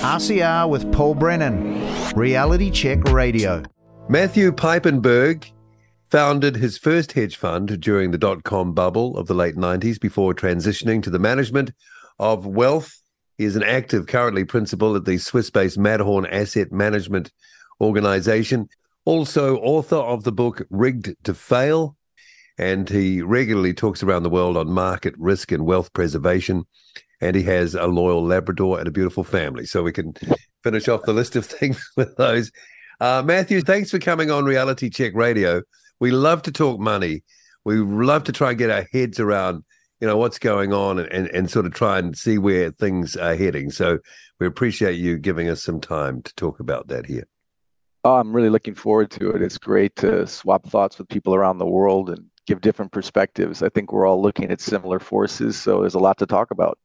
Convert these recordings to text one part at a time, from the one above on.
RCR with Paul Brennan, Reality Check Radio. Matthew Piepenburg founded his first hedge fund during the dot com bubble of the late 90s before transitioning to the management of wealth. He is an active, currently principal at the Swiss based Matterhorn Asset Management Organization, also author of the book Rigged to Fail. And he regularly talks around the world on market risk and wealth preservation. And he has a loyal Labrador and a beautiful family. So we can finish off the list of things with those. Uh, Matthew, thanks for coming on Reality Check Radio. We love to talk money. We love to try and get our heads around, you know, what's going on and, and, and sort of try and see where things are heading. So we appreciate you giving us some time to talk about that here. Oh, I'm really looking forward to it. It's great to swap thoughts with people around the world and give different perspectives. I think we're all looking at similar forces, so there's a lot to talk about.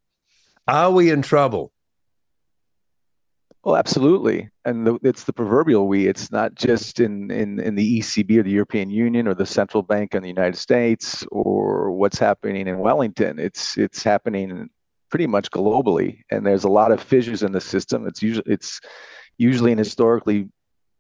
Are we in trouble? Well, absolutely, and the, it's the proverbial we. It's not just in, in in the ECB or the European Union or the central bank in the United States or what's happening in Wellington. It's it's happening pretty much globally, and there's a lot of fissures in the system. It's usually it's usually and historically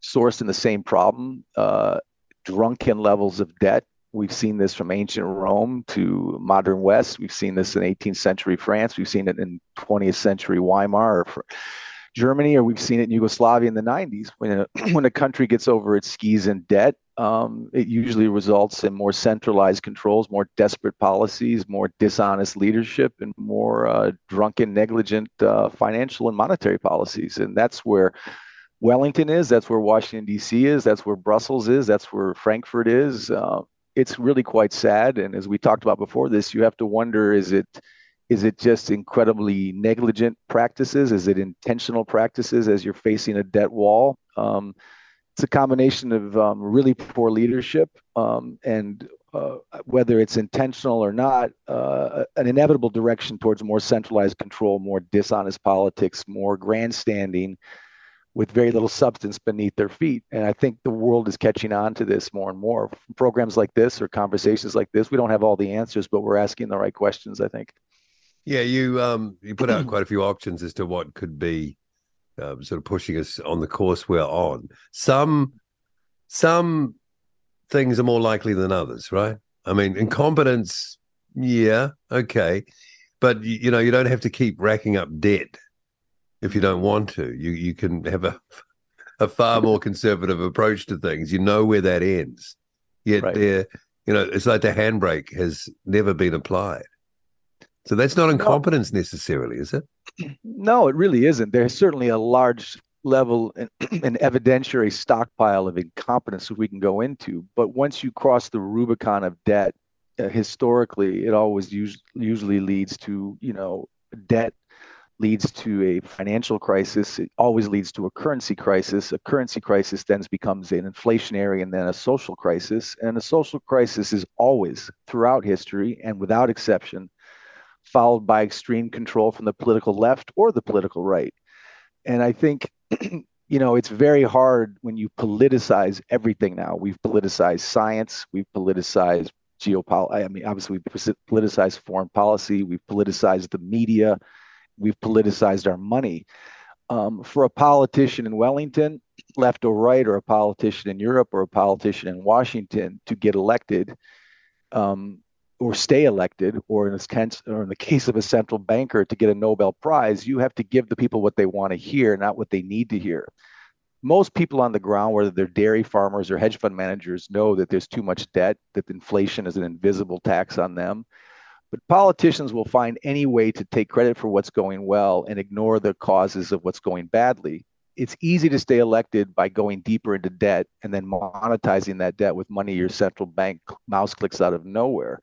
sourced in the same problem: uh, drunken levels of debt. We've seen this from ancient Rome to modern West. We've seen this in 18th century France. We've seen it in 20th century Weimar. Or Germany, or we've seen it in Yugoslavia in the 90s. When a, when a country gets over its skis in debt, um, it usually results in more centralized controls, more desperate policies, more dishonest leadership, and more uh, drunken, negligent uh, financial and monetary policies. And that's where Wellington is. That's where Washington, D.C. is. That's where Brussels is. That's where Frankfurt is. Uh, it's really quite sad. And as we talked about before this, you have to wonder is it is it just incredibly negligent practices? Is it intentional practices as you're facing a debt wall? Um, it's a combination of um, really poor leadership um, and uh, whether it's intentional or not, uh, an inevitable direction towards more centralized control, more dishonest politics, more grandstanding with very little substance beneath their feet. And I think the world is catching on to this more and more. Programs like this or conversations like this, we don't have all the answers, but we're asking the right questions, I think. Yeah, you um you put out quite a few options as to what could be um, sort of pushing us on the course we're on. Some some things are more likely than others, right? I mean, incompetence, yeah, okay, but you, you know you don't have to keep racking up debt if you don't want to. You you can have a a far more conservative approach to things. You know where that ends. Yet right. there, you know, it's like the handbrake has never been applied. So that's not incompetence no. necessarily, is it? No, it really isn't. There's certainly a large level and an evidentiary stockpile of incompetence we can go into. But once you cross the Rubicon of debt, uh, historically, it always us- usually leads to, you know, debt leads to a financial crisis. It always leads to a currency crisis. A currency crisis then becomes an inflationary and then a social crisis. And a social crisis is always, throughout history and without exception, followed by extreme control from the political left or the political right. And I think, you know, it's very hard when you politicize everything now. We've politicized science, we've politicized geopolitics. I mean, obviously, we've politicized foreign policy, we've politicized the media, we've politicized our money. Um, for a politician in Wellington, left or right, or a politician in Europe, or a politician in Washington to get elected, um, or stay elected, or in this or in the case of a central banker to get a Nobel Prize, you have to give the people what they want to hear, not what they need to hear. Most people on the ground, whether they're dairy farmers or hedge fund managers, know that there's too much debt, that inflation is an invisible tax on them. But politicians will find any way to take credit for what's going well and ignore the causes of what's going badly it's easy to stay elected by going deeper into debt and then monetizing that debt with money your central bank mouse clicks out of nowhere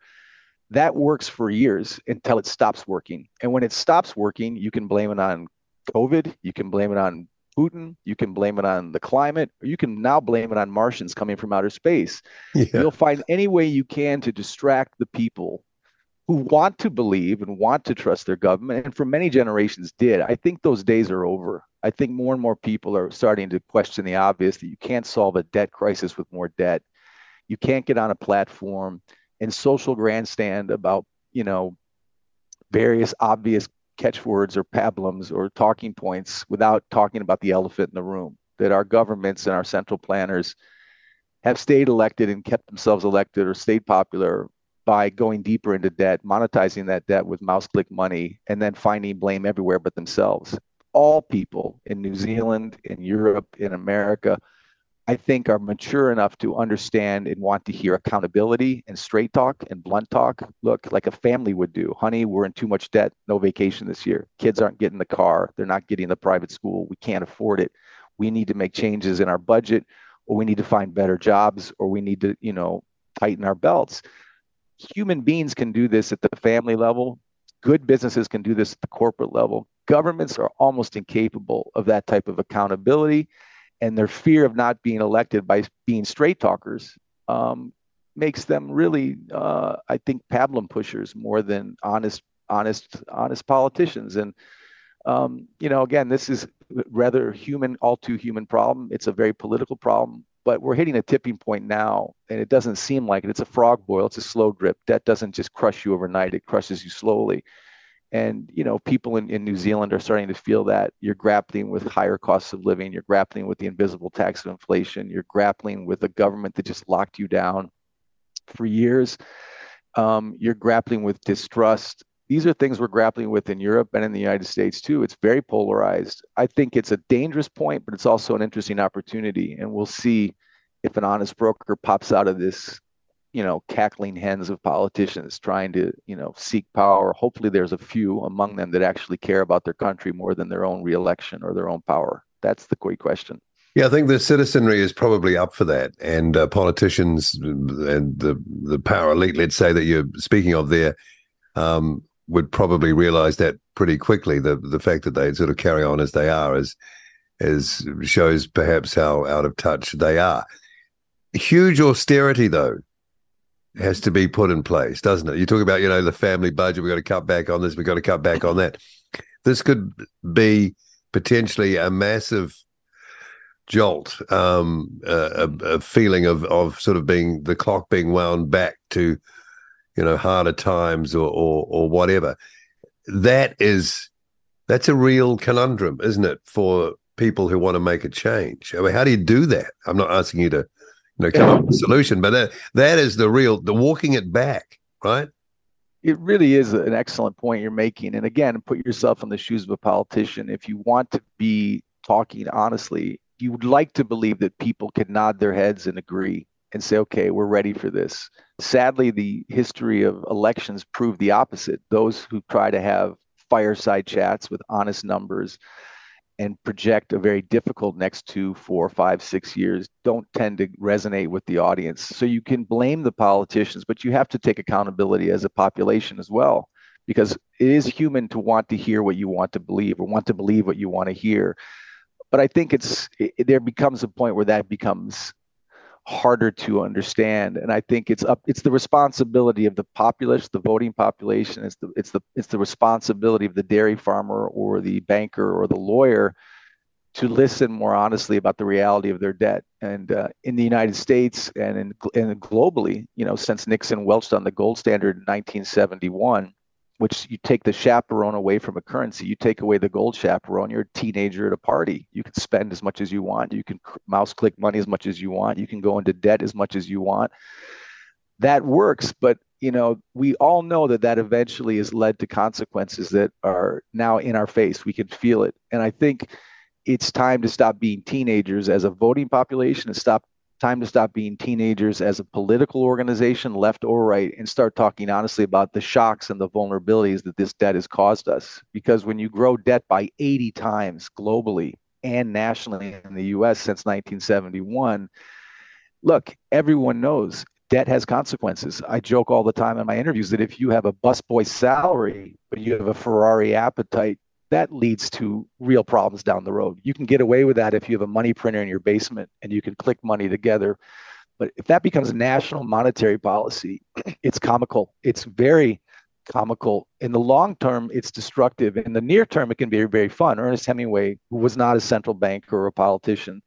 that works for years until it stops working. And when it stops working, you can blame it on COVID, you can blame it on Putin, you can blame it on the climate, or you can now blame it on Martians coming from outer space. Yeah. You'll find any way you can to distract the people who want to believe and want to trust their government, and for many generations did. I think those days are over. I think more and more people are starting to question the obvious that you can't solve a debt crisis with more debt. You can't get on a platform and social grandstand about you know various obvious catchwords or pablums or talking points without talking about the elephant in the room. That our governments and our central planners have stayed elected and kept themselves elected or stayed popular by going deeper into debt, monetizing that debt with mouse click money, and then finding blame everywhere but themselves. All people in New Zealand, in Europe, in America, I think are mature enough to understand and want to hear accountability and straight talk and blunt talk. Look, like a family would do. Honey, we're in too much debt. No vacation this year. Kids aren't getting the car. They're not getting the private school. We can't afford it. We need to make changes in our budget, or we need to find better jobs, or we need to, you know, tighten our belts human beings can do this at the family level. Good businesses can do this at the corporate level. Governments are almost incapable of that type of accountability, and their fear of not being elected by being straight talkers um, makes them really, uh, I think, pablum pushers more than honest, honest, honest politicians. And um, you know, again, this is rather human, all too human problem. It's a very political problem but we're hitting a tipping point now and it doesn't seem like it. It's a frog boil. It's a slow drip. Debt doesn't just crush you overnight. It crushes you slowly. And you know people in, in new zealand are starting to feel that. You're grappling with higher costs of living. You're grappling with the invisible tax of inflation. You're grappling with a government that just locked you down for years. Um, you're grappling with distrust these are things we're grappling with in Europe and in the United States too. It's very polarized. I think it's a dangerous point, but it's also an interesting opportunity. And we'll see if an honest broker pops out of this, you know, cackling hens of politicians trying to, you know, seek power. Hopefully, there's a few among them that actually care about their country more than their own reelection or their own power. That's the great question. Yeah, I think the citizenry is probably up for that, and uh, politicians and the the power elite, let's say that you're speaking of there, um, would probably realize that pretty quickly. The the fact that they sort of carry on as they are is is shows perhaps how out of touch they are. Huge austerity though has to be put in place, doesn't it? You talk about, you know, the family budget, we've got to cut back on this, we've got to cut back on that. This could be potentially a massive jolt, um, a, a, feeling of of sort of being the clock being wound back to you know, harder times or, or, or whatever. That is, that's a real conundrum, isn't it, for people who want to make a change? I mean, how do you do that? I'm not asking you to, you know, come yeah. up with a solution, but that, that is the real, the walking it back, right? It really is an excellent point you're making. And again, put yourself in the shoes of a politician. If you want to be talking honestly, you would like to believe that people can nod their heads and agree and say, okay, we're ready for this. Sadly, the history of elections prove the opposite. Those who try to have fireside chats with honest numbers and project a very difficult next two, four, five, six years don't tend to resonate with the audience. So you can blame the politicians, but you have to take accountability as a population as well, because it is human to want to hear what you want to believe or want to believe what you want to hear. But I think it's it, there becomes a point where that becomes harder to understand. And i think it's up it's the responsibility of the populace the voting population it's the it's the it's the responsibility of the dairy farmer or the banker or the lawyer to listen more honestly about the reality of their debt. And uh, in the united states and in, and globally you know since nixon welched on the gold standard in 1971 which you take the chaperone away from a currency. You take away the gold chaperone, you're a teenager at a party. You can spend as much as you want. You can mouse click money as much as you want. You can go into debt as much as you want. That works, but you know, we all know that that eventually has led to consequences that are now in our face. We can feel it. And I think it's time to stop being teenagers as a voting population and stop time to stop being teenagers as a political organization, left or right, and start talking honestly about the shocks and the vulnerabilities that this debt has caused us. Because when you grow debt by 80 times globally and nationally in the US since 1971, look, everyone knows debt has consequences. I joke all the time in my interviews that if you have a busboy salary, but you have a Ferrari appetite, that leads to real problems down the road. You can get away with that if you have a money printer in your basement and you can click money together. But if that becomes national monetary policy, it's comical. It's very comical. In the long term, it's destructive. In the near term, it can be very fun. Ernest Hemingway, who was not a central banker or a politician,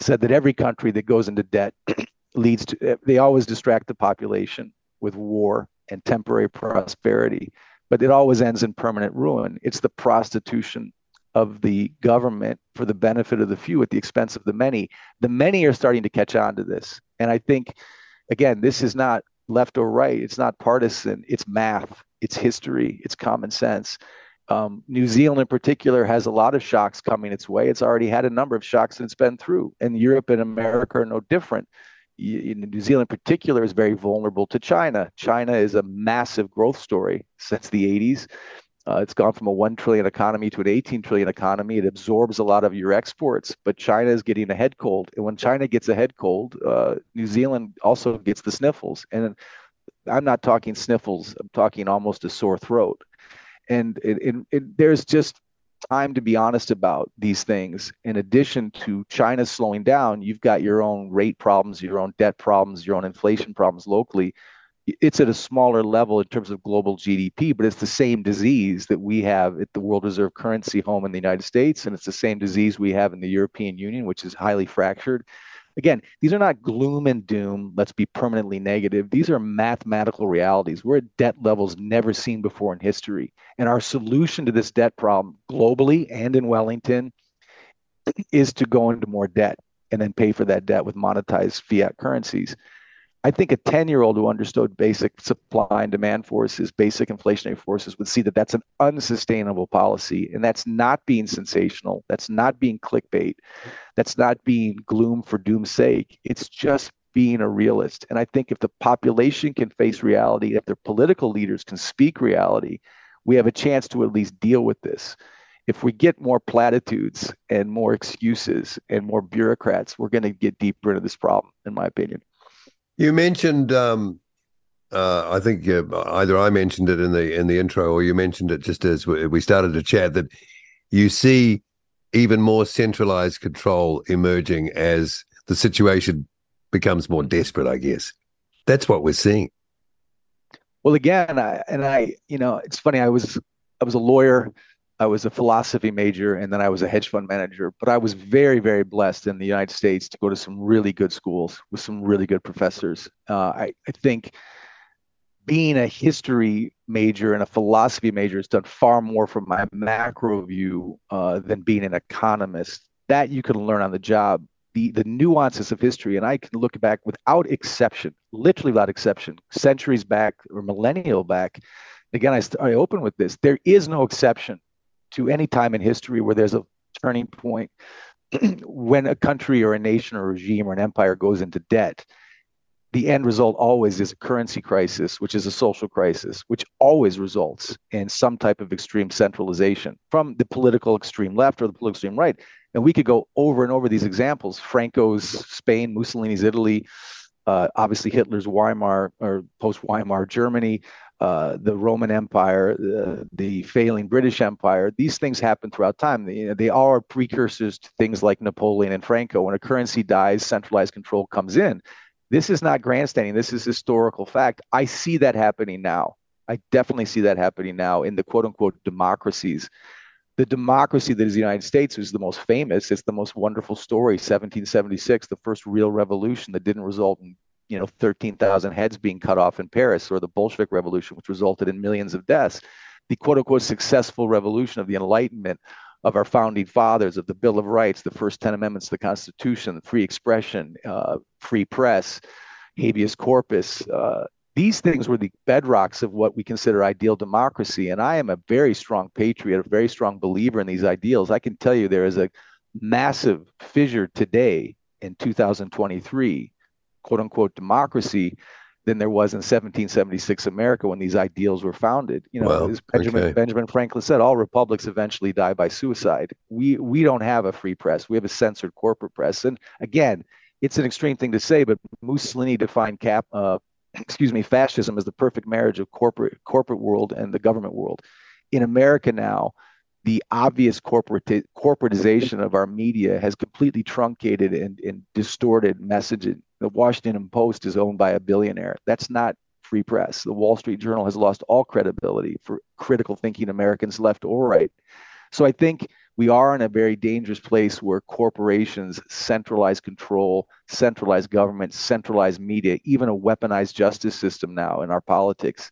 said that every country that goes into debt leads to, eh, they always distract the population with war and temporary prosperity but it always ends in permanent ruin. It's the prostitution of the government for the benefit of the few at the expense of the many. The many are starting to catch on to this. And I think, again, this is not left or right, it's not partisan, it's math, it's history, it's common sense. Um, New Zealand, in particular, has a lot of shocks coming its way. It's already had a number of shocks that it's been through, and Europe and America are no different. New Zealand, in particular, is very vulnerable to China. China is a massive growth story since the 80s. Uh, it's gone from a 1 trillion economy to an 18 trillion economy. It absorbs a lot of your exports, but China is getting a head cold. And when China gets a head cold, uh, New Zealand also gets the sniffles. And I'm not talking sniffles, I'm talking almost a sore throat. And it, it, it, there's just time to be honest about these things. In addition to China slowing down, you've got your own rate problems, your own debt problems, your own inflation problems locally it's at a smaller level in terms of global GDP, but it's the same disease that we have at the world reserve currency home in the United States, and it's the same disease we have in the European Union, which is highly fractured. Again, these are not gloom and doom, let's be permanently negative. These are mathematical realities. We're at debt levels never seen before in history. And our solution to this debt problem globally and in Wellington is to go into more debt and then pay for that debt with monetized fiat currencies. I think a 10 year old who understood basic supply and demand forces, basic inflationary forces, would see that that's an unsustainable policy. And that's not being sensational. That's not being clickbait. That's not being gloom for doom's sake. It's just being a realist. And I think if the population can face reality, if their political leaders can speak reality, we have a chance to at least deal with this. If we get more platitudes and more excuses and more bureaucrats, we're going to get deeper into this problem, in my opinion. You mentioned, um, uh, I think uh, either I mentioned it in the in the intro, or you mentioned it just as we started to chat that you see even more centralized control emerging as the situation becomes more desperate. I guess that's what we're seeing. Well, again, I, and I, you know, it's funny. I was I was a lawyer I was a philosophy major and then I was a hedge fund manager. But I was very, very blessed in the United States to go to some really good schools with some really good professors. Uh, I, I think being a history major and a philosophy major has done far more for my macro view uh, than being an economist. That you can learn on the job. The, the nuances of history, and I can look back without exception, literally without exception, centuries back or millennial back. Again, I, I open with this. There is no exception to any time in history where there's a turning point when a country or a nation or a regime or an empire goes into debt the end result always is a currency crisis which is a social crisis which always results in some type of extreme centralization from the political extreme left or the political extreme right. And we could go over and over these examples franco's spain mussolini's italy uh, obviously hitler's weimar or post weimar germany uh, the Roman Empire, the, the, failing British Empire. These things happen throughout time. They, they are precursors to things like Napoleon and Franco. When a currency dies, centralized control comes in. This is not grandstanding. This is historical fact. I see that happening now. I definitely see that happening now in the quote unquote democracies. The democracy that is the United States is the most famous. It's the most wonderful story. 1776, the first real revolution that didn't result in you know 13,000 heads being cut off in Paris or the Bolshevik Revolution, which resulted in millions of deaths, the quote unquote successful revolution of the Enlightenment of our founding fathers, of the Bill of Rights, the first 10 amendments to the Constitution, free expression, uh, free press, habeas corpus. Uh, these things were the bedrocks of what we consider ideal democracy. And I am a very strong patriot, a very strong believer in these ideals. I can tell you there is a massive fissure today in 2023 quote unquote democracy than there was in 1776 America when these ideals were founded. You know, well, as Benjamin, okay. Benjamin Franklin said, all republics eventually die by suicide. We we don't have a free press. We have a censored corporate press. And again, it's an extreme thing to say, but Mussolini defined cap, uh, excuse me, fascism as the perfect marriage of corporate corporate world and the government world. In America now, the obvious corporate corporatization of our media has completely truncated and, and distorted messaging the Washington Post is owned by a billionaire. That's not free press. The Wall Street Journal has lost all credibility for critical thinking Americans, left or right. So I think we are in a very dangerous place where corporations centralize control, centralize government, centralize media, even a weaponized justice system now in our politics.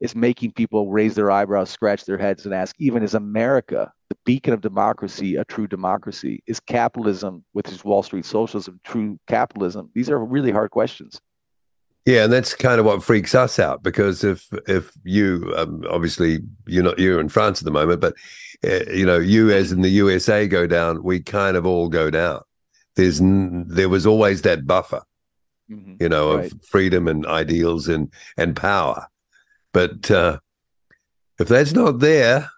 Is making people raise their eyebrows, scratch their heads, and ask, even is America, the beacon of democracy, a true democracy? Is capitalism, with its Wall Street socialism, true capitalism? These are really hard questions. Yeah, and that's kind of what freaks us out because if if you um, obviously you're not you're in France at the moment, but uh, you know you as in the USA go down, we kind of all go down. There's there was always that buffer, mm-hmm. you know, right. of freedom and ideals and and power, but uh, if that's not there,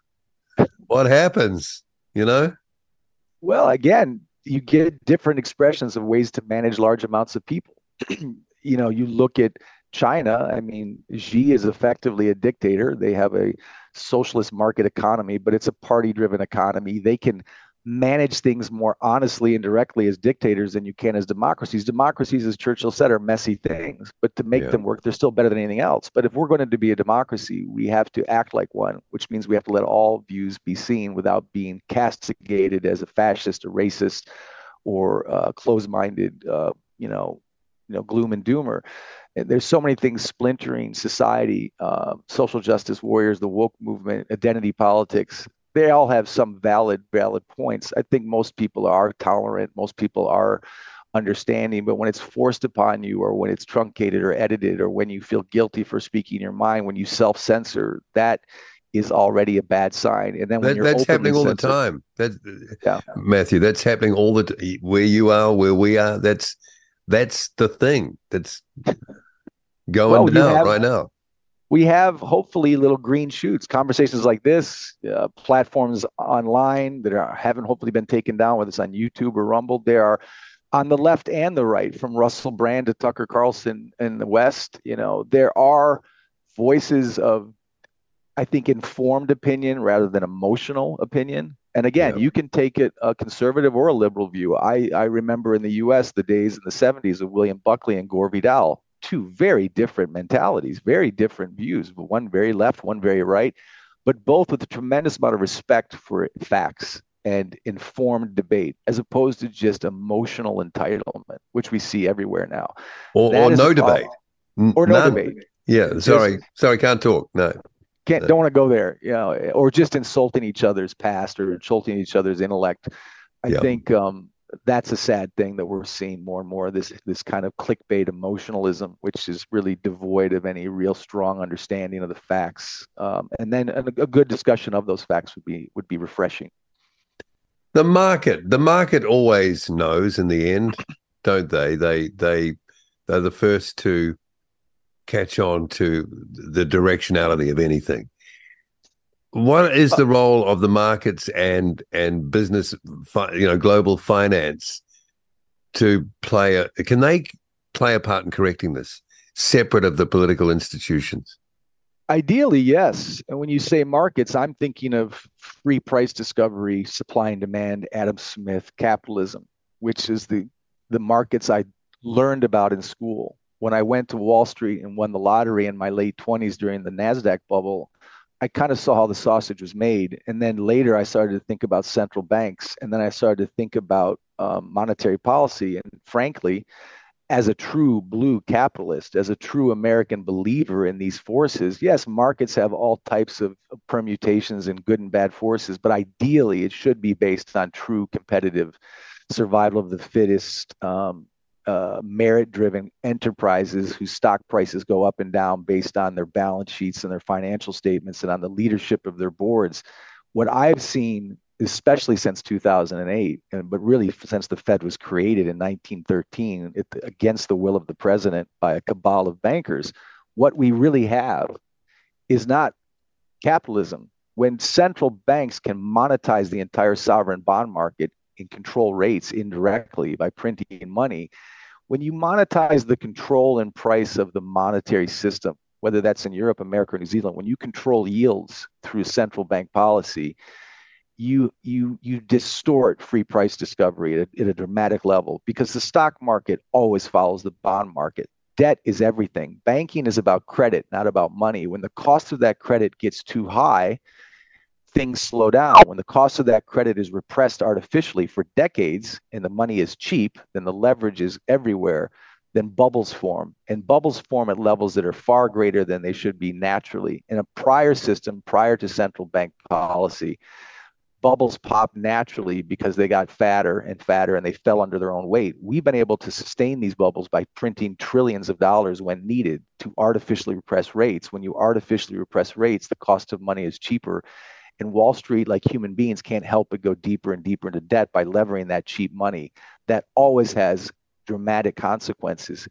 what happens? You know. Well, again, you get different expressions of ways to manage large amounts of people. you know, you look at China, I mean, Xi is effectively a dictator. They have a socialist market economy, but it's a party driven economy. They can manage things more honestly and directly as dictators than you can as democracies. Democracies, as Churchill said, are messy things, but to make yeah. them work, they're still better than anything else. But if we're going to be a democracy, we have to act like one, which means we have to let all views be seen without being castigated as a fascist or racist or uh, closed minded, uh, you know, you know gloom and doomer. And there's so many things splintering society, uh, social justice warriors, the woke movement, identity politics. They all have some valid valid points. I think most people are tolerant. Most people are understanding but when it's forced upon you or when it's truncated or edited or when you feel guilty for speaking your mind when you self-censor that is already a bad sign and then that, that's happening all censored, the time that yeah. matthew that's happening all the t- where you are where we are that's that's the thing that's going well, down have, right now. We have hopefully little green shoots, conversations like this, uh, platforms online that are, haven't hopefully been taken down, whether it's on YouTube or Rumble. They are on the left and the right, from Russell Brand to Tucker Carlson in the West. You know, there are voices of, I think, informed opinion rather than emotional opinion. And again, you can take it a conservative or a liberal view. I, I remember in the US the days in the 70s of William Buckley and Gore Vidal, two very different mentalities, very different views, but one very left, one very right, but both with a tremendous amount of respect for facts and informed debate as opposed to just emotional entitlement, which we see everywhere now. Or, or no debate. Or no None. debate. Yeah, sorry. Just, sorry, can't talk. No can't don't want to go there you know or just insulting each other's past or insulting each other's intellect i yeah. think um, that's a sad thing that we're seeing more and more this this kind of clickbait emotionalism which is really devoid of any real strong understanding of the facts. Um, and then a, a good discussion of those facts would be would be refreshing. The market the market always knows in the end don't they? They they they're the first to catch on to the directionality of anything. What is the role of the markets and and business, you know, global finance to play a? Can they play a part in correcting this, separate of the political institutions? Ideally, yes. And when you say markets, I'm thinking of free price discovery, supply and demand, Adam Smith, capitalism, which is the the markets I learned about in school when I went to Wall Street and won the lottery in my late 20s during the NASDAQ bubble, I kind of saw how the sausage was made. And then later I started to think about central banks. And then I started to think about um, monetary policy. And frankly, as a true blue capitalist, as a true American believer in these forces, yes, markets have all types of permutations and good and bad forces, but ideally it should be based on true competitive survival of the fittest, um, uh, merit driven enterprises whose stock prices go up and down based on their balance sheets and their financial statements and on the leadership of their boards. What I've seen, especially since 2008, and, but really since the Fed was created in 1913 it, against the will of the president by a cabal of bankers, what we really have is not capitalism. When central banks can monetize the entire sovereign bond market and control rates indirectly by printing money. When you monetize the control and price of the monetary system, whether that's in Europe, America, or New Zealand, when you control yields through central bank policy, you you you distort free price discovery at a, at a dramatic level because the stock market always follows the bond market. Debt is everything. Banking is about credit, not about money. When the cost of that credit gets too high, things slow down. When the cost of that credit is repressed artificially for decades and the money is cheap, then the leverage is everywhere. then bubbles form. And bubbles form at levels that are far greater than they should be naturally. In a prior system, prior to central bank policy, bubbles pop naturally because they got fatter and fatter and they fell under their own weight. We've been able to sustain these bubbles by printing trillions of dollars when needed to artificially repress rates. When you artificially repress rates, the cost of money is cheaper. And Wall Street, like human beings, can't help but go deeper and deeper into debt by levering that cheap money. That always has dramatic consequences.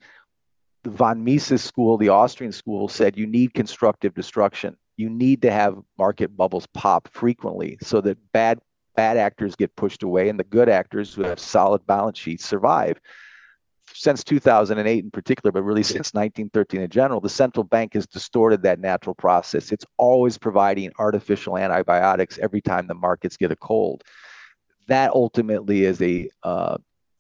The von Mises school, the Austrian school, said you need constructive destruction you need to have market bubbles pop frequently so that bad bad actors get pushed away and the good actors who have solid balance sheets survive. Since 2008 in particular, but really since 1913 in general, the central bank has distorted that natural process. It's always providing artificial antibiotics every time the markets get a cold. That ultimately is a uh,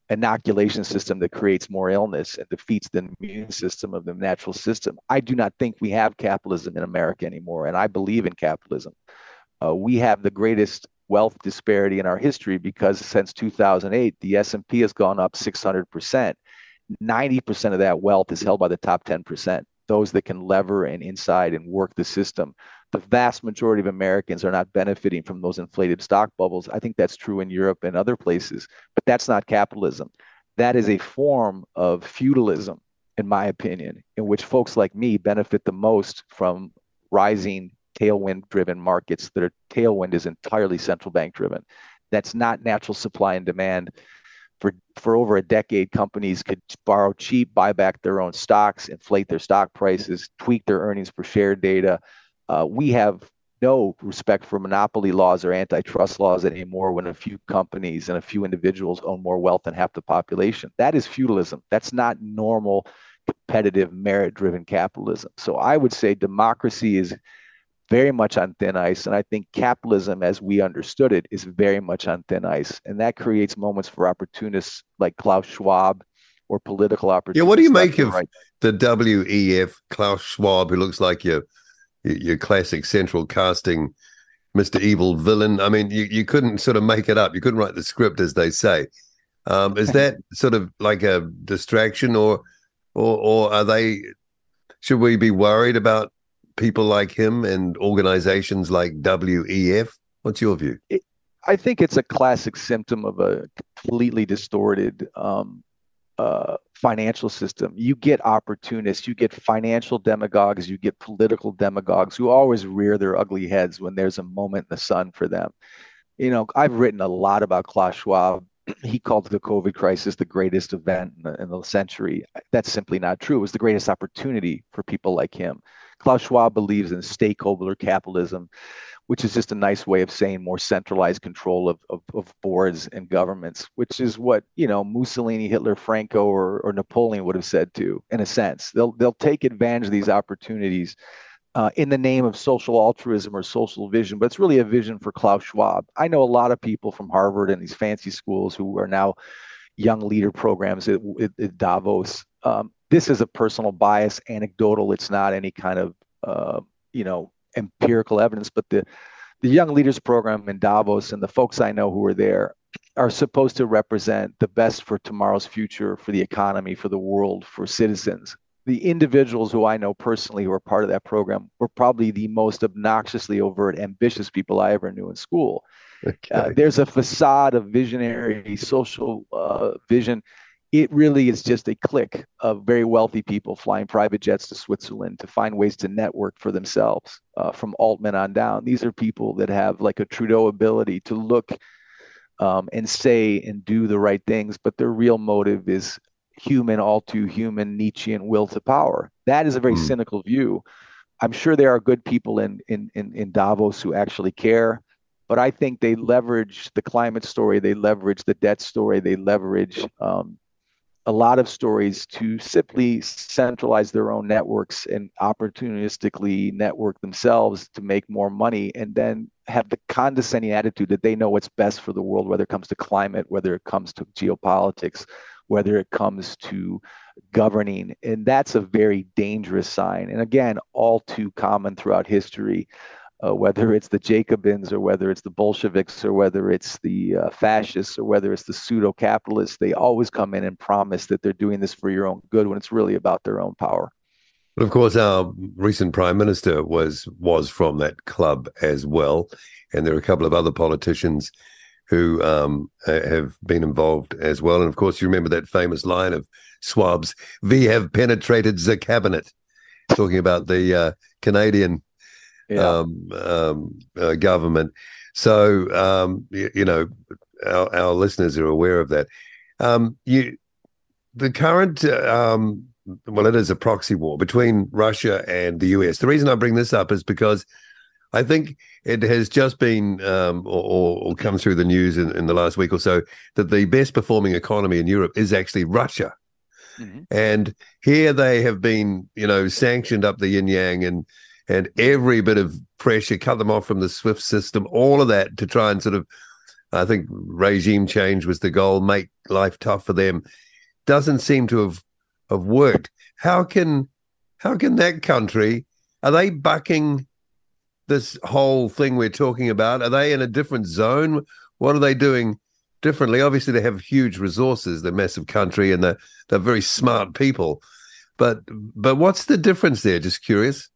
inoculation system that creates more illness and defeats the immune system of the natural system. I do not think we have capitalism in America anymore, and I believe in capitalism. Uh, we have the greatest wealth disparity in our history because since 2008, the S&P has gone up 600%. 90% of that wealth is held by the top 10%, those that can lever and inside and work the system the vast majority of Americans are not benefiting from those inflated stock bubbles. I think that's true in Europe and other places, but that's not capitalism. That is a form of feudalism, in my opinion, in which folks like me benefit the most from rising tailwind driven markets that are tailwind is entirely central bank driven. That's not natural supply and demand. For, for over a decade, companies could borrow cheap, buy back their own stocks, inflate their stock prices, tweak their earnings per share data, uh, we have no respect for monopoly laws or antitrust laws anymore when a few companies and a few individuals own more wealth than half the population. That is feudalism. That's not normal, competitive, merit driven capitalism. So I would say democracy is very much on thin ice. And I think capitalism, as we understood it, is very much on thin ice. And that creates moments for opportunists like Klaus Schwab or political opportunities. Yeah, what do you make of right. the WEF, Klaus Schwab, who looks like you? your classic central casting Mr. Evil villain. I mean, you, you couldn't sort of make it up. You couldn't write the script, as they say. Um, is that sort of like a distraction, or, or, or are they? Should we be worried about people like him and organizations like WEF? What's your view? It, I think it's a classic symptom of a completely distorted um, uh, financial system. You get opportunists, you get financial demagogues, you get political demagogues who always rear their ugly heads when there's a moment in the sun for them. You know, I've written a lot about Klaus Schwab. He called the COVID crisis the greatest event in the, in the century. That's simply not true. It was the greatest opportunity for people like him. Klaus Schwab believes in stakeholder capitalism which is just a nice way of saying more centralized control of, of, of, boards and governments, which is what you know Mussolini, Hitler, Franco, or, or Napoleon would have said too. In a sense, they'll they'll take advantage of these opportunities uh, in the name of social altruism or social vision, but it's really a vision for Klaus Schwab. I know a lot of people from Harvard and these fancy schools who are now young leader programs at, at, at Davos. Um, this is a personal bias, anecdotal. It's not any kind of uh, you know empirical evidence, but the the Young Leaders Program in Davos and the folks I know who are there are supposed to represent the best for tomorrow's future, for the economy, for the world, for citizens. The individuals who I know personally who are part of that program were probably the most obnoxiously overt, ambitious people I ever knew in school. Okay. Uh, there's a facade of visionary social uh, vision it really is just a clique of very wealthy people flying private jets to Switzerland to find ways to network for themselves uh, from Altman on down. These are people that have like a Trudeau ability to look um, and say and do the right things, but their real motive is human, all too human, Nietzschean will to power. That is a very mm. cynical view. I'm sure there are good people in, in, in, in Davos who actually care but I think they leverage the climate story, they leverage the debt story, they leverage um, a lot of stories to simply centralize their own networks and opportunistically network themselves to make more money and then have the condescending attitude that they know what's best for the world, whether it comes to climate, whether it comes to geopolitics, whether it comes to governing. And that's a very dangerous sign. And again, all too common throughout history. Uh, whether it's the Jacobins or whether it's the Bolsheviks or whether it's the uh, fascists or whether it's the pseudo capitalists, they always come in and promise that they're doing this for your own good when it's really about their own power. But of course, our recent prime minister was was from that club as well, and there are a couple of other politicians who um, have been involved as well. And of course, you remember that famous line of Schwab's, "We have penetrated the cabinet," talking about the uh, Canadian yeah. um, um, uh, government. So um, you, you, know, our, our, listeners are aware of that. Um, you, the current, um, well, it is a proxy war between Russia and the US. The reason I bring this up is because I think it has just been um, or, or, come through the news in, in, the last week or so that the best performing economy in Europe is actually Russia. Mm-hmm. And here they have been, you know, sanctioned up the yin yang and and every bit of pressure, cut them off from the SWIFT system, all of that to try and sort of, I think regime change was the goal, make life tough for them, doesn't seem to have have worked. How can how can that country are they bucking this whole thing we're talking about? Are they in a different zone? What are they doing differently? Obviously, they have huge resources. A massive country, and they're they're very smart people. But but what's the difference there? Just curious.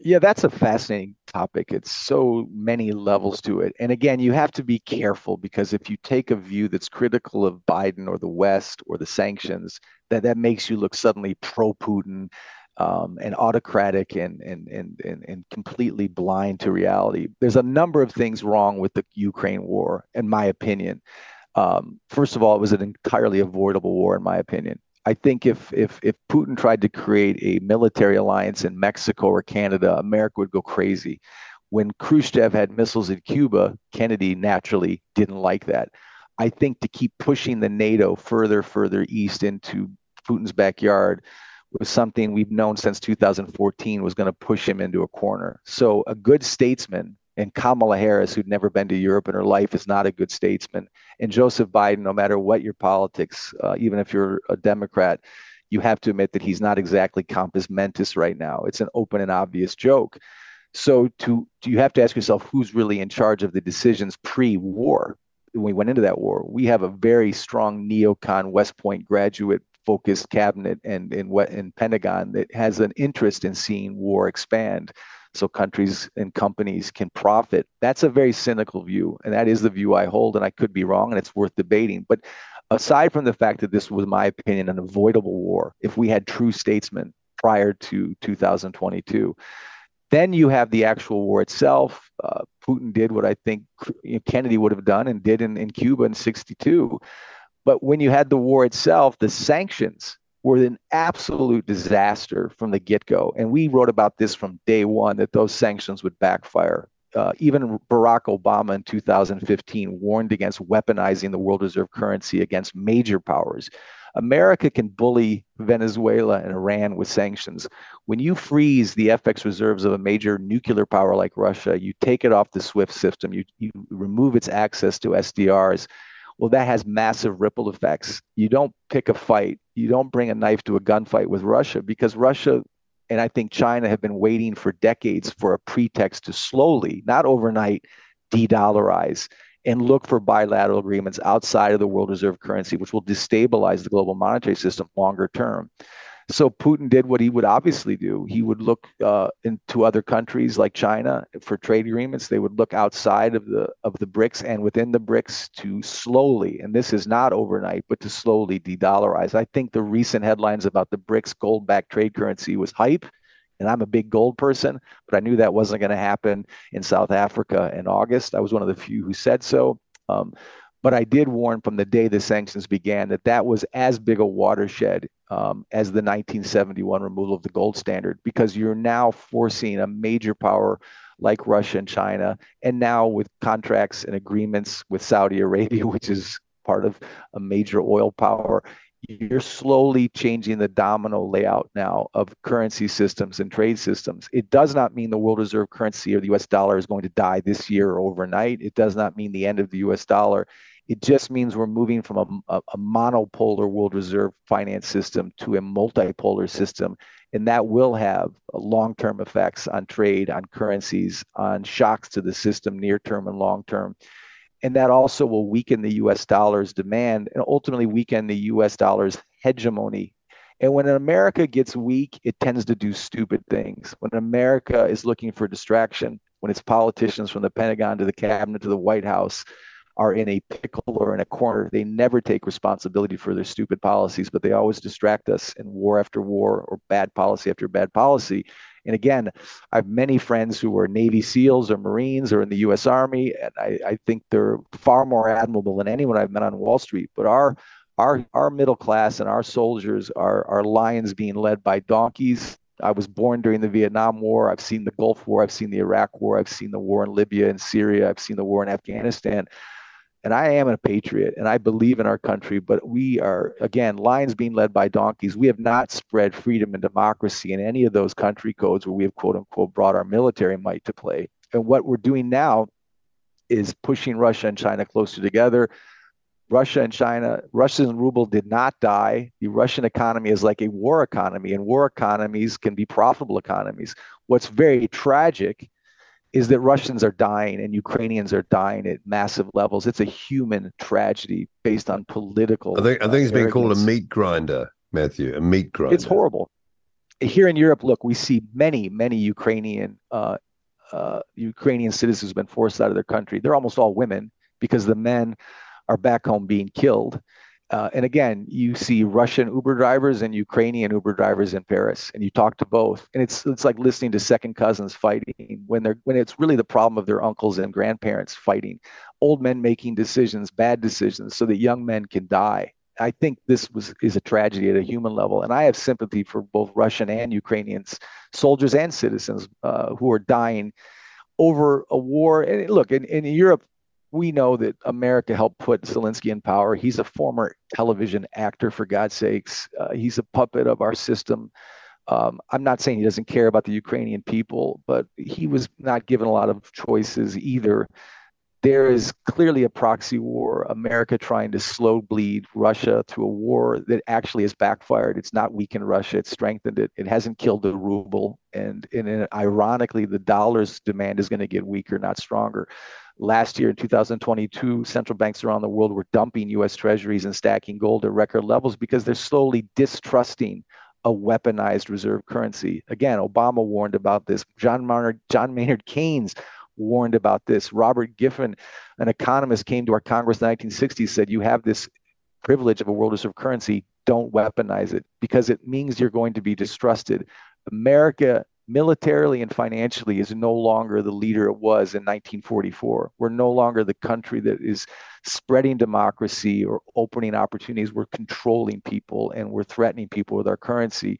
Yeah, that's a fascinating topic. It's so many levels to it. And again, you have to be careful because if you take a view that's critical of Biden or the West or the sanctions, that that makes you look suddenly pro Putin um, and autocratic and, and, and, and, and completely blind to reality. There's a number of things wrong with the Ukraine war, in my opinion. Um, first of all, it was an entirely avoidable war, in my opinion. I think if if if Putin tried to create a military alliance in Mexico or Canada, America would go crazy. When Khrushchev had missiles in Cuba, Kennedy naturally didn't like that. I think to keep pushing the NATO further, further east into Putin's backyard was something we've known since 2014 was going to push him into a corner. So a good statesman and Kamala Harris, who'd never been to Europe in her life, is not a good statesman. And Joseph Biden, no matter what your politics, uh, even if you're a Democrat, you have to admit that he's not exactly compos mentis right now. It's an open and obvious joke. So to you have to ask yourself who's really in charge of the decisions pre-war. When we went into that war, we have a very strong neocon West Point graduate focused cabinet and in in Pentagon that has an interest in seeing war expand so countries and companies can profit. That's a very cynical view, and that is the view I hold, and I could be wrong, and it's worth debating. But aside from the fact that this was, my opinion, an avoidable war, if we had true statesmen prior to 2022, then you have the actual war itself. Uh, Putin did what I think Kennedy would have done and did in, in Cuba in 62. But when you had the war itself, the sanctions were an absolute disaster from the get go. And we wrote about this from day one that those sanctions would backfire. Uh, even Barack Obama in 2015 warned against weaponizing the world reserve currency against major powers. America can bully Venezuela and Iran with sanctions. When you freeze the FX reserves of a major nuclear power like Russia, you take it off the SWIFT system, you, you remove its access to SDRs well, that has massive ripple effects. You don't pick a fight, you don't bring a knife to a gunfight with Russia because Russia and I think China have been waiting for decades for a pretext to slowly, not overnight, de dollarize and look for bilateral agreements outside of the world reserve currency, which will destabilize the global monetary system longer term. So Putin did what he would obviously do. He would look uh, into other countries like China for trade agreements. They would look outside of the of the BRICS and within the BRICS to slowly, and this is not overnight, but to slowly de-dollarize. I think the recent headlines about the BRICS gold-backed trade currency was hype, and I'm a big gold person, but I knew that wasn't going to happen in South Africa in August. I was one of the few who said so. Um, but I did warn from the day the sanctions began that that was as big a watershed um, as the 1971 removal of the gold standard, because you're now forcing a major power like Russia and China, and now with contracts and agreements with Saudi Arabia, which is part of a major oil power, you're slowly changing the domino layout now of currency systems and trade systems. It does not mean the world reserve currency or the US dollar is going to die this year or overnight. It does not mean the end of the US dollar It just means we're moving from a, a, monopolar world reserve finance system to a multipolar system. And that will have long term effects on trade, on currencies, on shocks to the system, near term and long term. And that also will weaken the US dollar's demand and ultimately weaken the US dollar's hegemony and when America gets weak, it tends to do stupid things. When America is looking for distraction, when its politicians from the Pentagon to the cabinet to the White House are in a pickle or in a corner, they never take responsibility for their stupid policies, but they always distract us in war after war or bad policy after bad policy. And again, I have many friends who are Navy SEALs or Marines or in the U.S. Army, and I, I think they're far more admirable than anyone I've met on Wall Street. But our our our middle class and our soldiers are are lions being led by donkeys. I was born during the Vietnam War. I've seen the Gulf War. I've seen the Iraq War. I've seen the war in Libya and Syria. I've seen the war in Afghanistan. And I am a patriot and I believe in our country, but we are, again, lions being led by donkeys. We have not spread freedom and democracy in any of those country codes where we have, quote unquote, brought our military might to play. And what we're doing now is pushing Russia and China closer together Russia and China, Russian ruble did not die. The Russian economy is like a war economy, and war economies can be profitable economies. What's very tragic is that Russians are dying and Ukrainians are dying at massive levels. It's a human tragedy based on political. I think, I think it's being called a meat grinder, Matthew, a meat grinder. It's horrible. Here in Europe, look, we see many, many Ukrainian uh, uh, Ukrainian citizens who've been forced out of their country. They're almost all women because the men are back home being killed. Uh, and again, you see Russian Uber drivers and Ukrainian Uber drivers in Paris, and you talk to both, and it's it's like listening to second cousins fighting when they're when it's really the problem of their uncles and grandparents fighting, old men making decisions, bad decisions, so that young men can die. I think this was is a tragedy at a human level, and I have sympathy for both Russian and Ukrainians, soldiers and citizens uh, who are dying over a war. And look, in, in Europe, we know that America helped put Zelensky in power. He's a former television actor, for God's sakes. Uh, he's a puppet of our system. Um, I'm not saying he doesn't care about the Ukrainian people, but he was not given a lot of choices either. There is clearly a proxy war, America trying to slow bleed Russia through a war that actually has backfired. It's not weakened Russia, it's strengthened it. It hasn't killed the ruble. And, and, and ironically, the dollar's demand is going to get weaker, not stronger. Last year in 2022, central banks around the world were dumping US treasuries and stacking gold at record levels because they're slowly distrusting a weaponized reserve currency. Again, Obama warned about this. John Maynard, John Maynard Keynes warned about this. Robert Triffin, an economist, came to our Congress in the 1960s, said, You have this privilege of a world reserve currency. Don't weaponize it because it means you're going to be distrusted. America militarily and financially is no longer the leader it was in 1944. We're no longer the country that is spreading democracy or opening opportunities. We're controlling people and we're threatening people with our currency.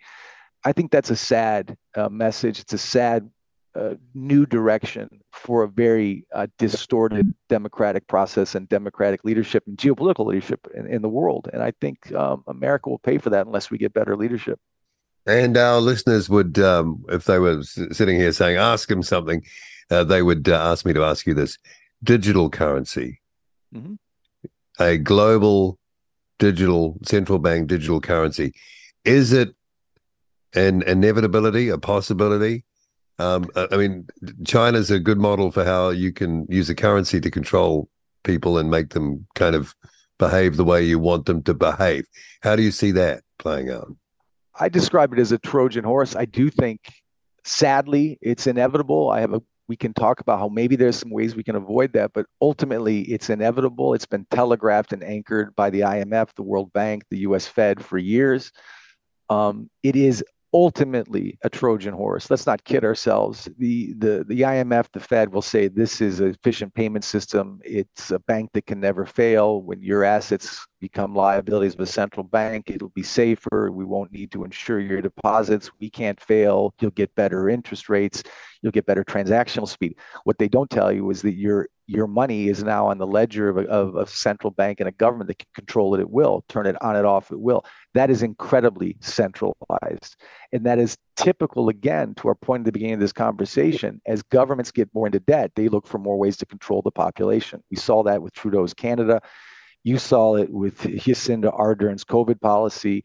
I think that's a sad uh, message. It's a sad uh, new direction for a very uh, distorted democratic process and democratic leadership and geopolitical leadership in, in the world. And I think um, America will pay for that unless we get better leadership. And our listeners would, um, if they were sitting here saying, ask him something, uh, they would uh, ask me to ask you this digital currency, mm-hmm. a global digital central bank digital currency. Is it an inevitability, a possibility? Um, I mean, China's a good model for how you can use a currency to control people and make them kind of behave the way you want them to behave. How do you see that playing out? I describe it as a Trojan horse. I do think, sadly, it's inevitable. I have a we can talk about how maybe there's some ways we can avoid that, but ultimately it's inevitable. It's been telegraphed and anchored by the IMF, the World Bank, the U.S. Fed for years. Um, it is ultimately a Trojan horse. Let's not kid ourselves. The, the, the IMF, the Fed will say this is an efficient payment system. It's a bank that can never fail. When your assets become liabilities of a central bank, it'll be safer. We won't need to insure your deposits. We can't fail. You'll get better interest rates. You'll get better transactional speed. What they don't tell you is that your your money is now on the ledger of a, of a central bank and a government that can control it at will, turn it on and off at will. That is incredibly centralized. And that is typical, again, to our point at the beginning of this conversation. As governments get more into debt, they look for more ways to control the population. We saw that with Trudeau's Canada. You saw it with Jacinda Ardern's COVID policy.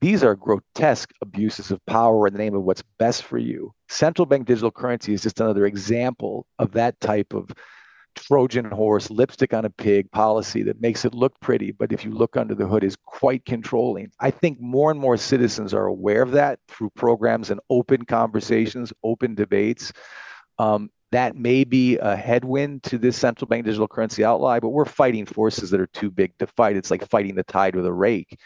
These are grotesque abuses of power in the name of what's best for you. Central bank digital currency is just another example of that type of Trojan horse, lipstick on a pig policy that makes it look pretty, but if you look under the hood, is quite controlling. I think more and more citizens are aware of that through programs and open conversations, open debates. Um, that may be a headwind to this central bank digital currency outlaw, but we're fighting forces that are too big to fight. It's like fighting the tide with a rake.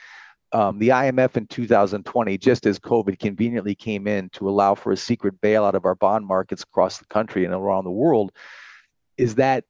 Um, the IMF in 2020, just as COVID conveniently came in to allow for a secret bailout of our bond markets across the country and around the world, is that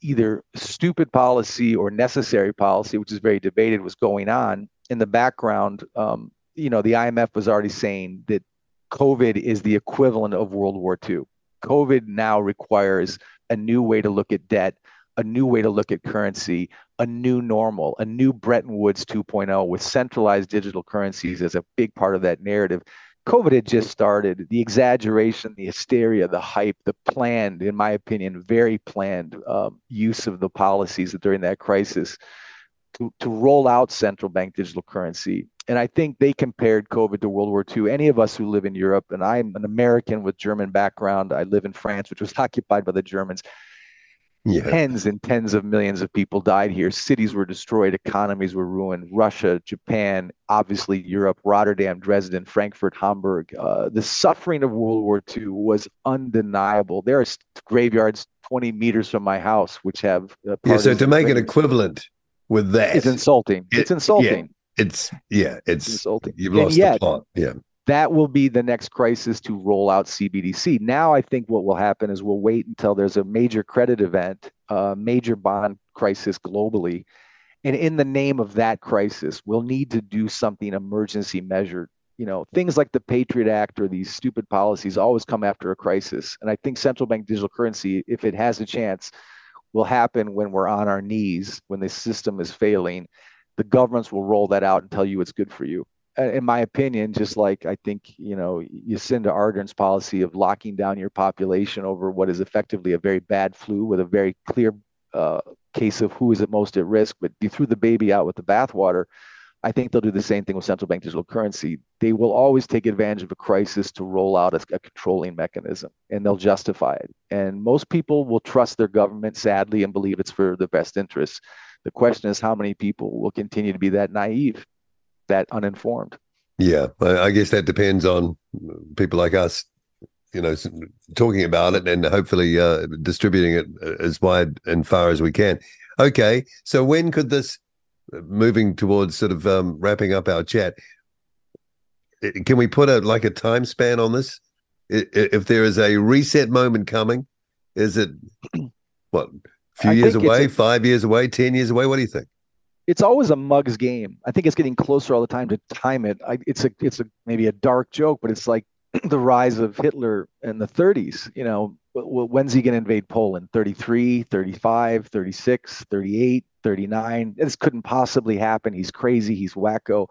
either stupid policy or necessary policy, which is very debated, was going on in the background. Um, you know, the IMF was already saying that COVID is the equivalent of World War II. COVID now requires a new way to look at debt, a new way to look at currency, a new normal, a new Bretton Woods 2.0 with centralized digital currencies as a big part of that narrative. COVID had just started. The exaggeration, the hysteria, the hype, the planned, in my opinion, very planned um, use of the policies during that crisis to, to roll out central bank digital currency. And I think they compared COVID to World War II. Any of us who live in Europe, and I'm an American with German background, I live in France, which was occupied by the Germans yeah. Tens and tens of millions of people died here. Cities were destroyed, economies were ruined. Russia, Japan, obviously Europe, Rotterdam, Dresden, Frankfurt, Hamburg. Uh, the suffering of World War II was undeniable. There are graveyards 20 meters from my house which have. Uh, yeah, so to make an equivalent with that, it's insulting. It, it's insulting. Yeah, it's yeah, it's, it's insulting. You've lost yet, the plot. Yeah that will be the next crisis to roll out CBDC. Now, I think what will happen is we'll wait until there's a major credit event, a major bond crisis globally. And in the name of that crisis, we'll need to do something emergency measured. You know, things like the Patriot Act or these stupid policies always come after a crisis. And I think central bank digital currency, if it has a chance, will happen when we're on our knees, when the system is failing. The governments will roll that out and tell you it's good for you in my opinion, just like I think, you know, Jacinda Ardern's policy of locking down your population over what is effectively a very bad flu with a very clear uh, case of who is at most at risk, but you threw the baby out with the bathwater. I think they'll do the same thing with central bank digital currency. They will always take advantage of a crisis to roll out a, a controlling mechanism, and they'll justify it. And most people will trust their government, sadly, and believe it's for the best interests. The question is how many people will continue to be that naive that uninformed. Yeah, I guess that depends on people like us, you know, talking about it and hopefully uh, distributing it as wide and far as we can. Okay, so when could this, moving towards sort of um, wrapping up our chat, can we put a like a time span on this? If there is a reset moment coming, is it what? A few I years away, a, five years away, ten years away? What do you think? It's always a mug's game. I think it's getting closer all the time to time it. I, it's a it's a maybe a dark joke, but it's like the rise of Hitler in the 30s. You know, when's he going to invade Poland? 33, 35, 36, 38, 39. This couldn't possibly happen. He's crazy. He's wacko.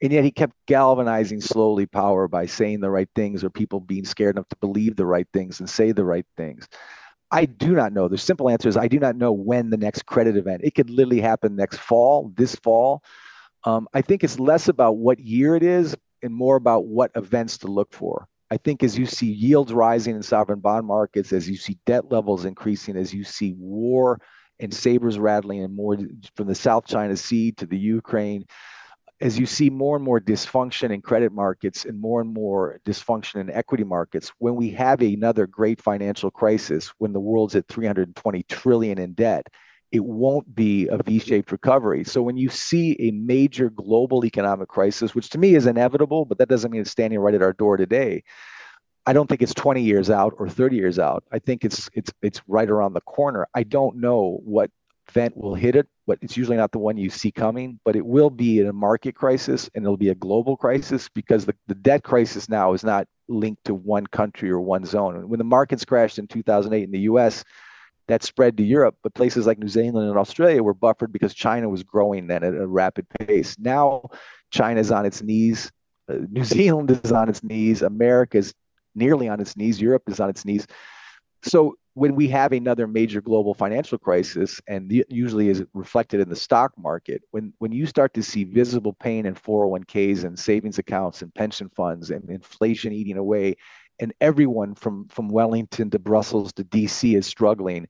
And yet he kept galvanizing slowly power by saying the right things or people being scared enough to believe the right things and say the right things. I do not know. The simple answer is I do not know when the next credit event. It could literally happen next fall, this fall. Um, I think it's less about what year it is and more about what events to look for. I think as you see yields rising in sovereign bond markets, as you see debt levels increasing, as you see war and sabers rattling and more from the South China Sea to the Ukraine, as you see more and more dysfunction in credit markets and more and more dysfunction in equity markets, when we have another great financial crisis, when the world's at 320 trillion in debt, it won't be a V-shaped recovery. So when you see a major global economic crisis, which to me is inevitable, but that doesn't mean it's standing right at our door today. I don't think it's 20 years out or 30 years out. I think it's it's it's right around the corner. I don't know what event will hit it, but it's usually not the one you see coming. But it will be in a market crisis and it'll be a global crisis because the, the debt crisis now is not linked to one country or one zone. When the markets crashed in 2008 in the US, that spread to Europe, but places like New Zealand and Australia were buffered because China was growing then at a rapid pace. Now China's on its knees, uh, New Zealand is on its knees, America is nearly on its knees, Europe is on its knees. So when we have another major global financial crisis, and usually is reflected in the stock market, when when you start to see visible pain in 401ks and savings accounts and pension funds and inflation eating away, and everyone from from Wellington to Brussels to DC is struggling,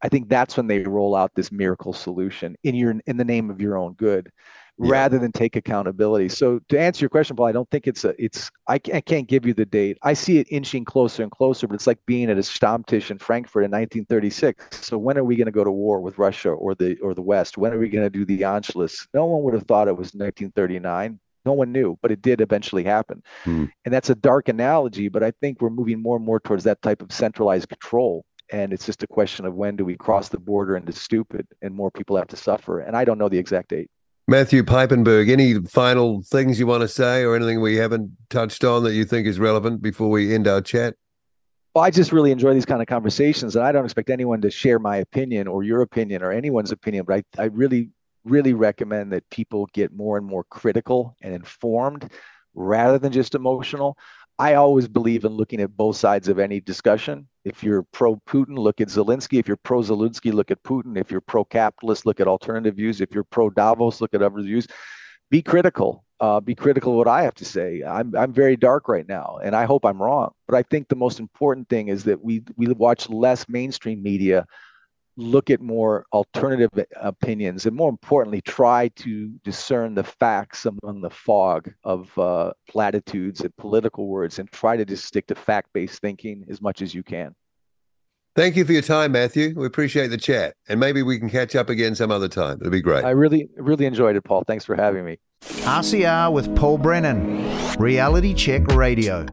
I think that's when they roll out this miracle solution in your in the name of your own good yeah. rather than take accountability. So to answer your question, Paul, I don't think it's a it's I, I can't give you the date. I see it inching closer and closer, but it's like being at a Stammtisch in Frankfurt in 1936. So when are we going to go to war with Russia or the or the West? When are we going to do the Anschluss? No one would have thought it was 1939. No one knew, but it did eventually happen. Hmm. And that's a dark analogy, but I think we're moving more and more towards that type of centralized control and it's just a question of when do we cross the border into stupid and more people have to suffer and i don't know the exact date Matthew Piepenburg, any final things you want to say or anything we haven't touched on that you think is relevant before we end our chat? Well, I just really enjoy these kind of conversations, and I don't expect anyone to share my opinion or your opinion or anyone's opinion, but I, I really, really recommend that people get more and more critical and informed rather than just emotional. I always believe in looking at both sides of any discussion. If you're pro Putin, look at Zelensky. If you're pro Zelensky, look at Putin. If you're pro capitalist, look at alternative views. If you're pro Davos, look at other views. Be critical. Uh, be critical of what I have to say. I'm I'm very dark right now, and I hope I'm wrong. But I think the most important thing is that we we watch less mainstream media look at more alternative opinions and more importantly try to discern the facts among the fog of uh, platitudes and political words and try to just stick to fact-based thinking as much as you can. Thank you for your time matthew. We appreciate the chat and maybe we can catch up again some other time. It'll be great. I really really enjoyed it paul. Thanks for having me. Rcr with paul brennan reality check radio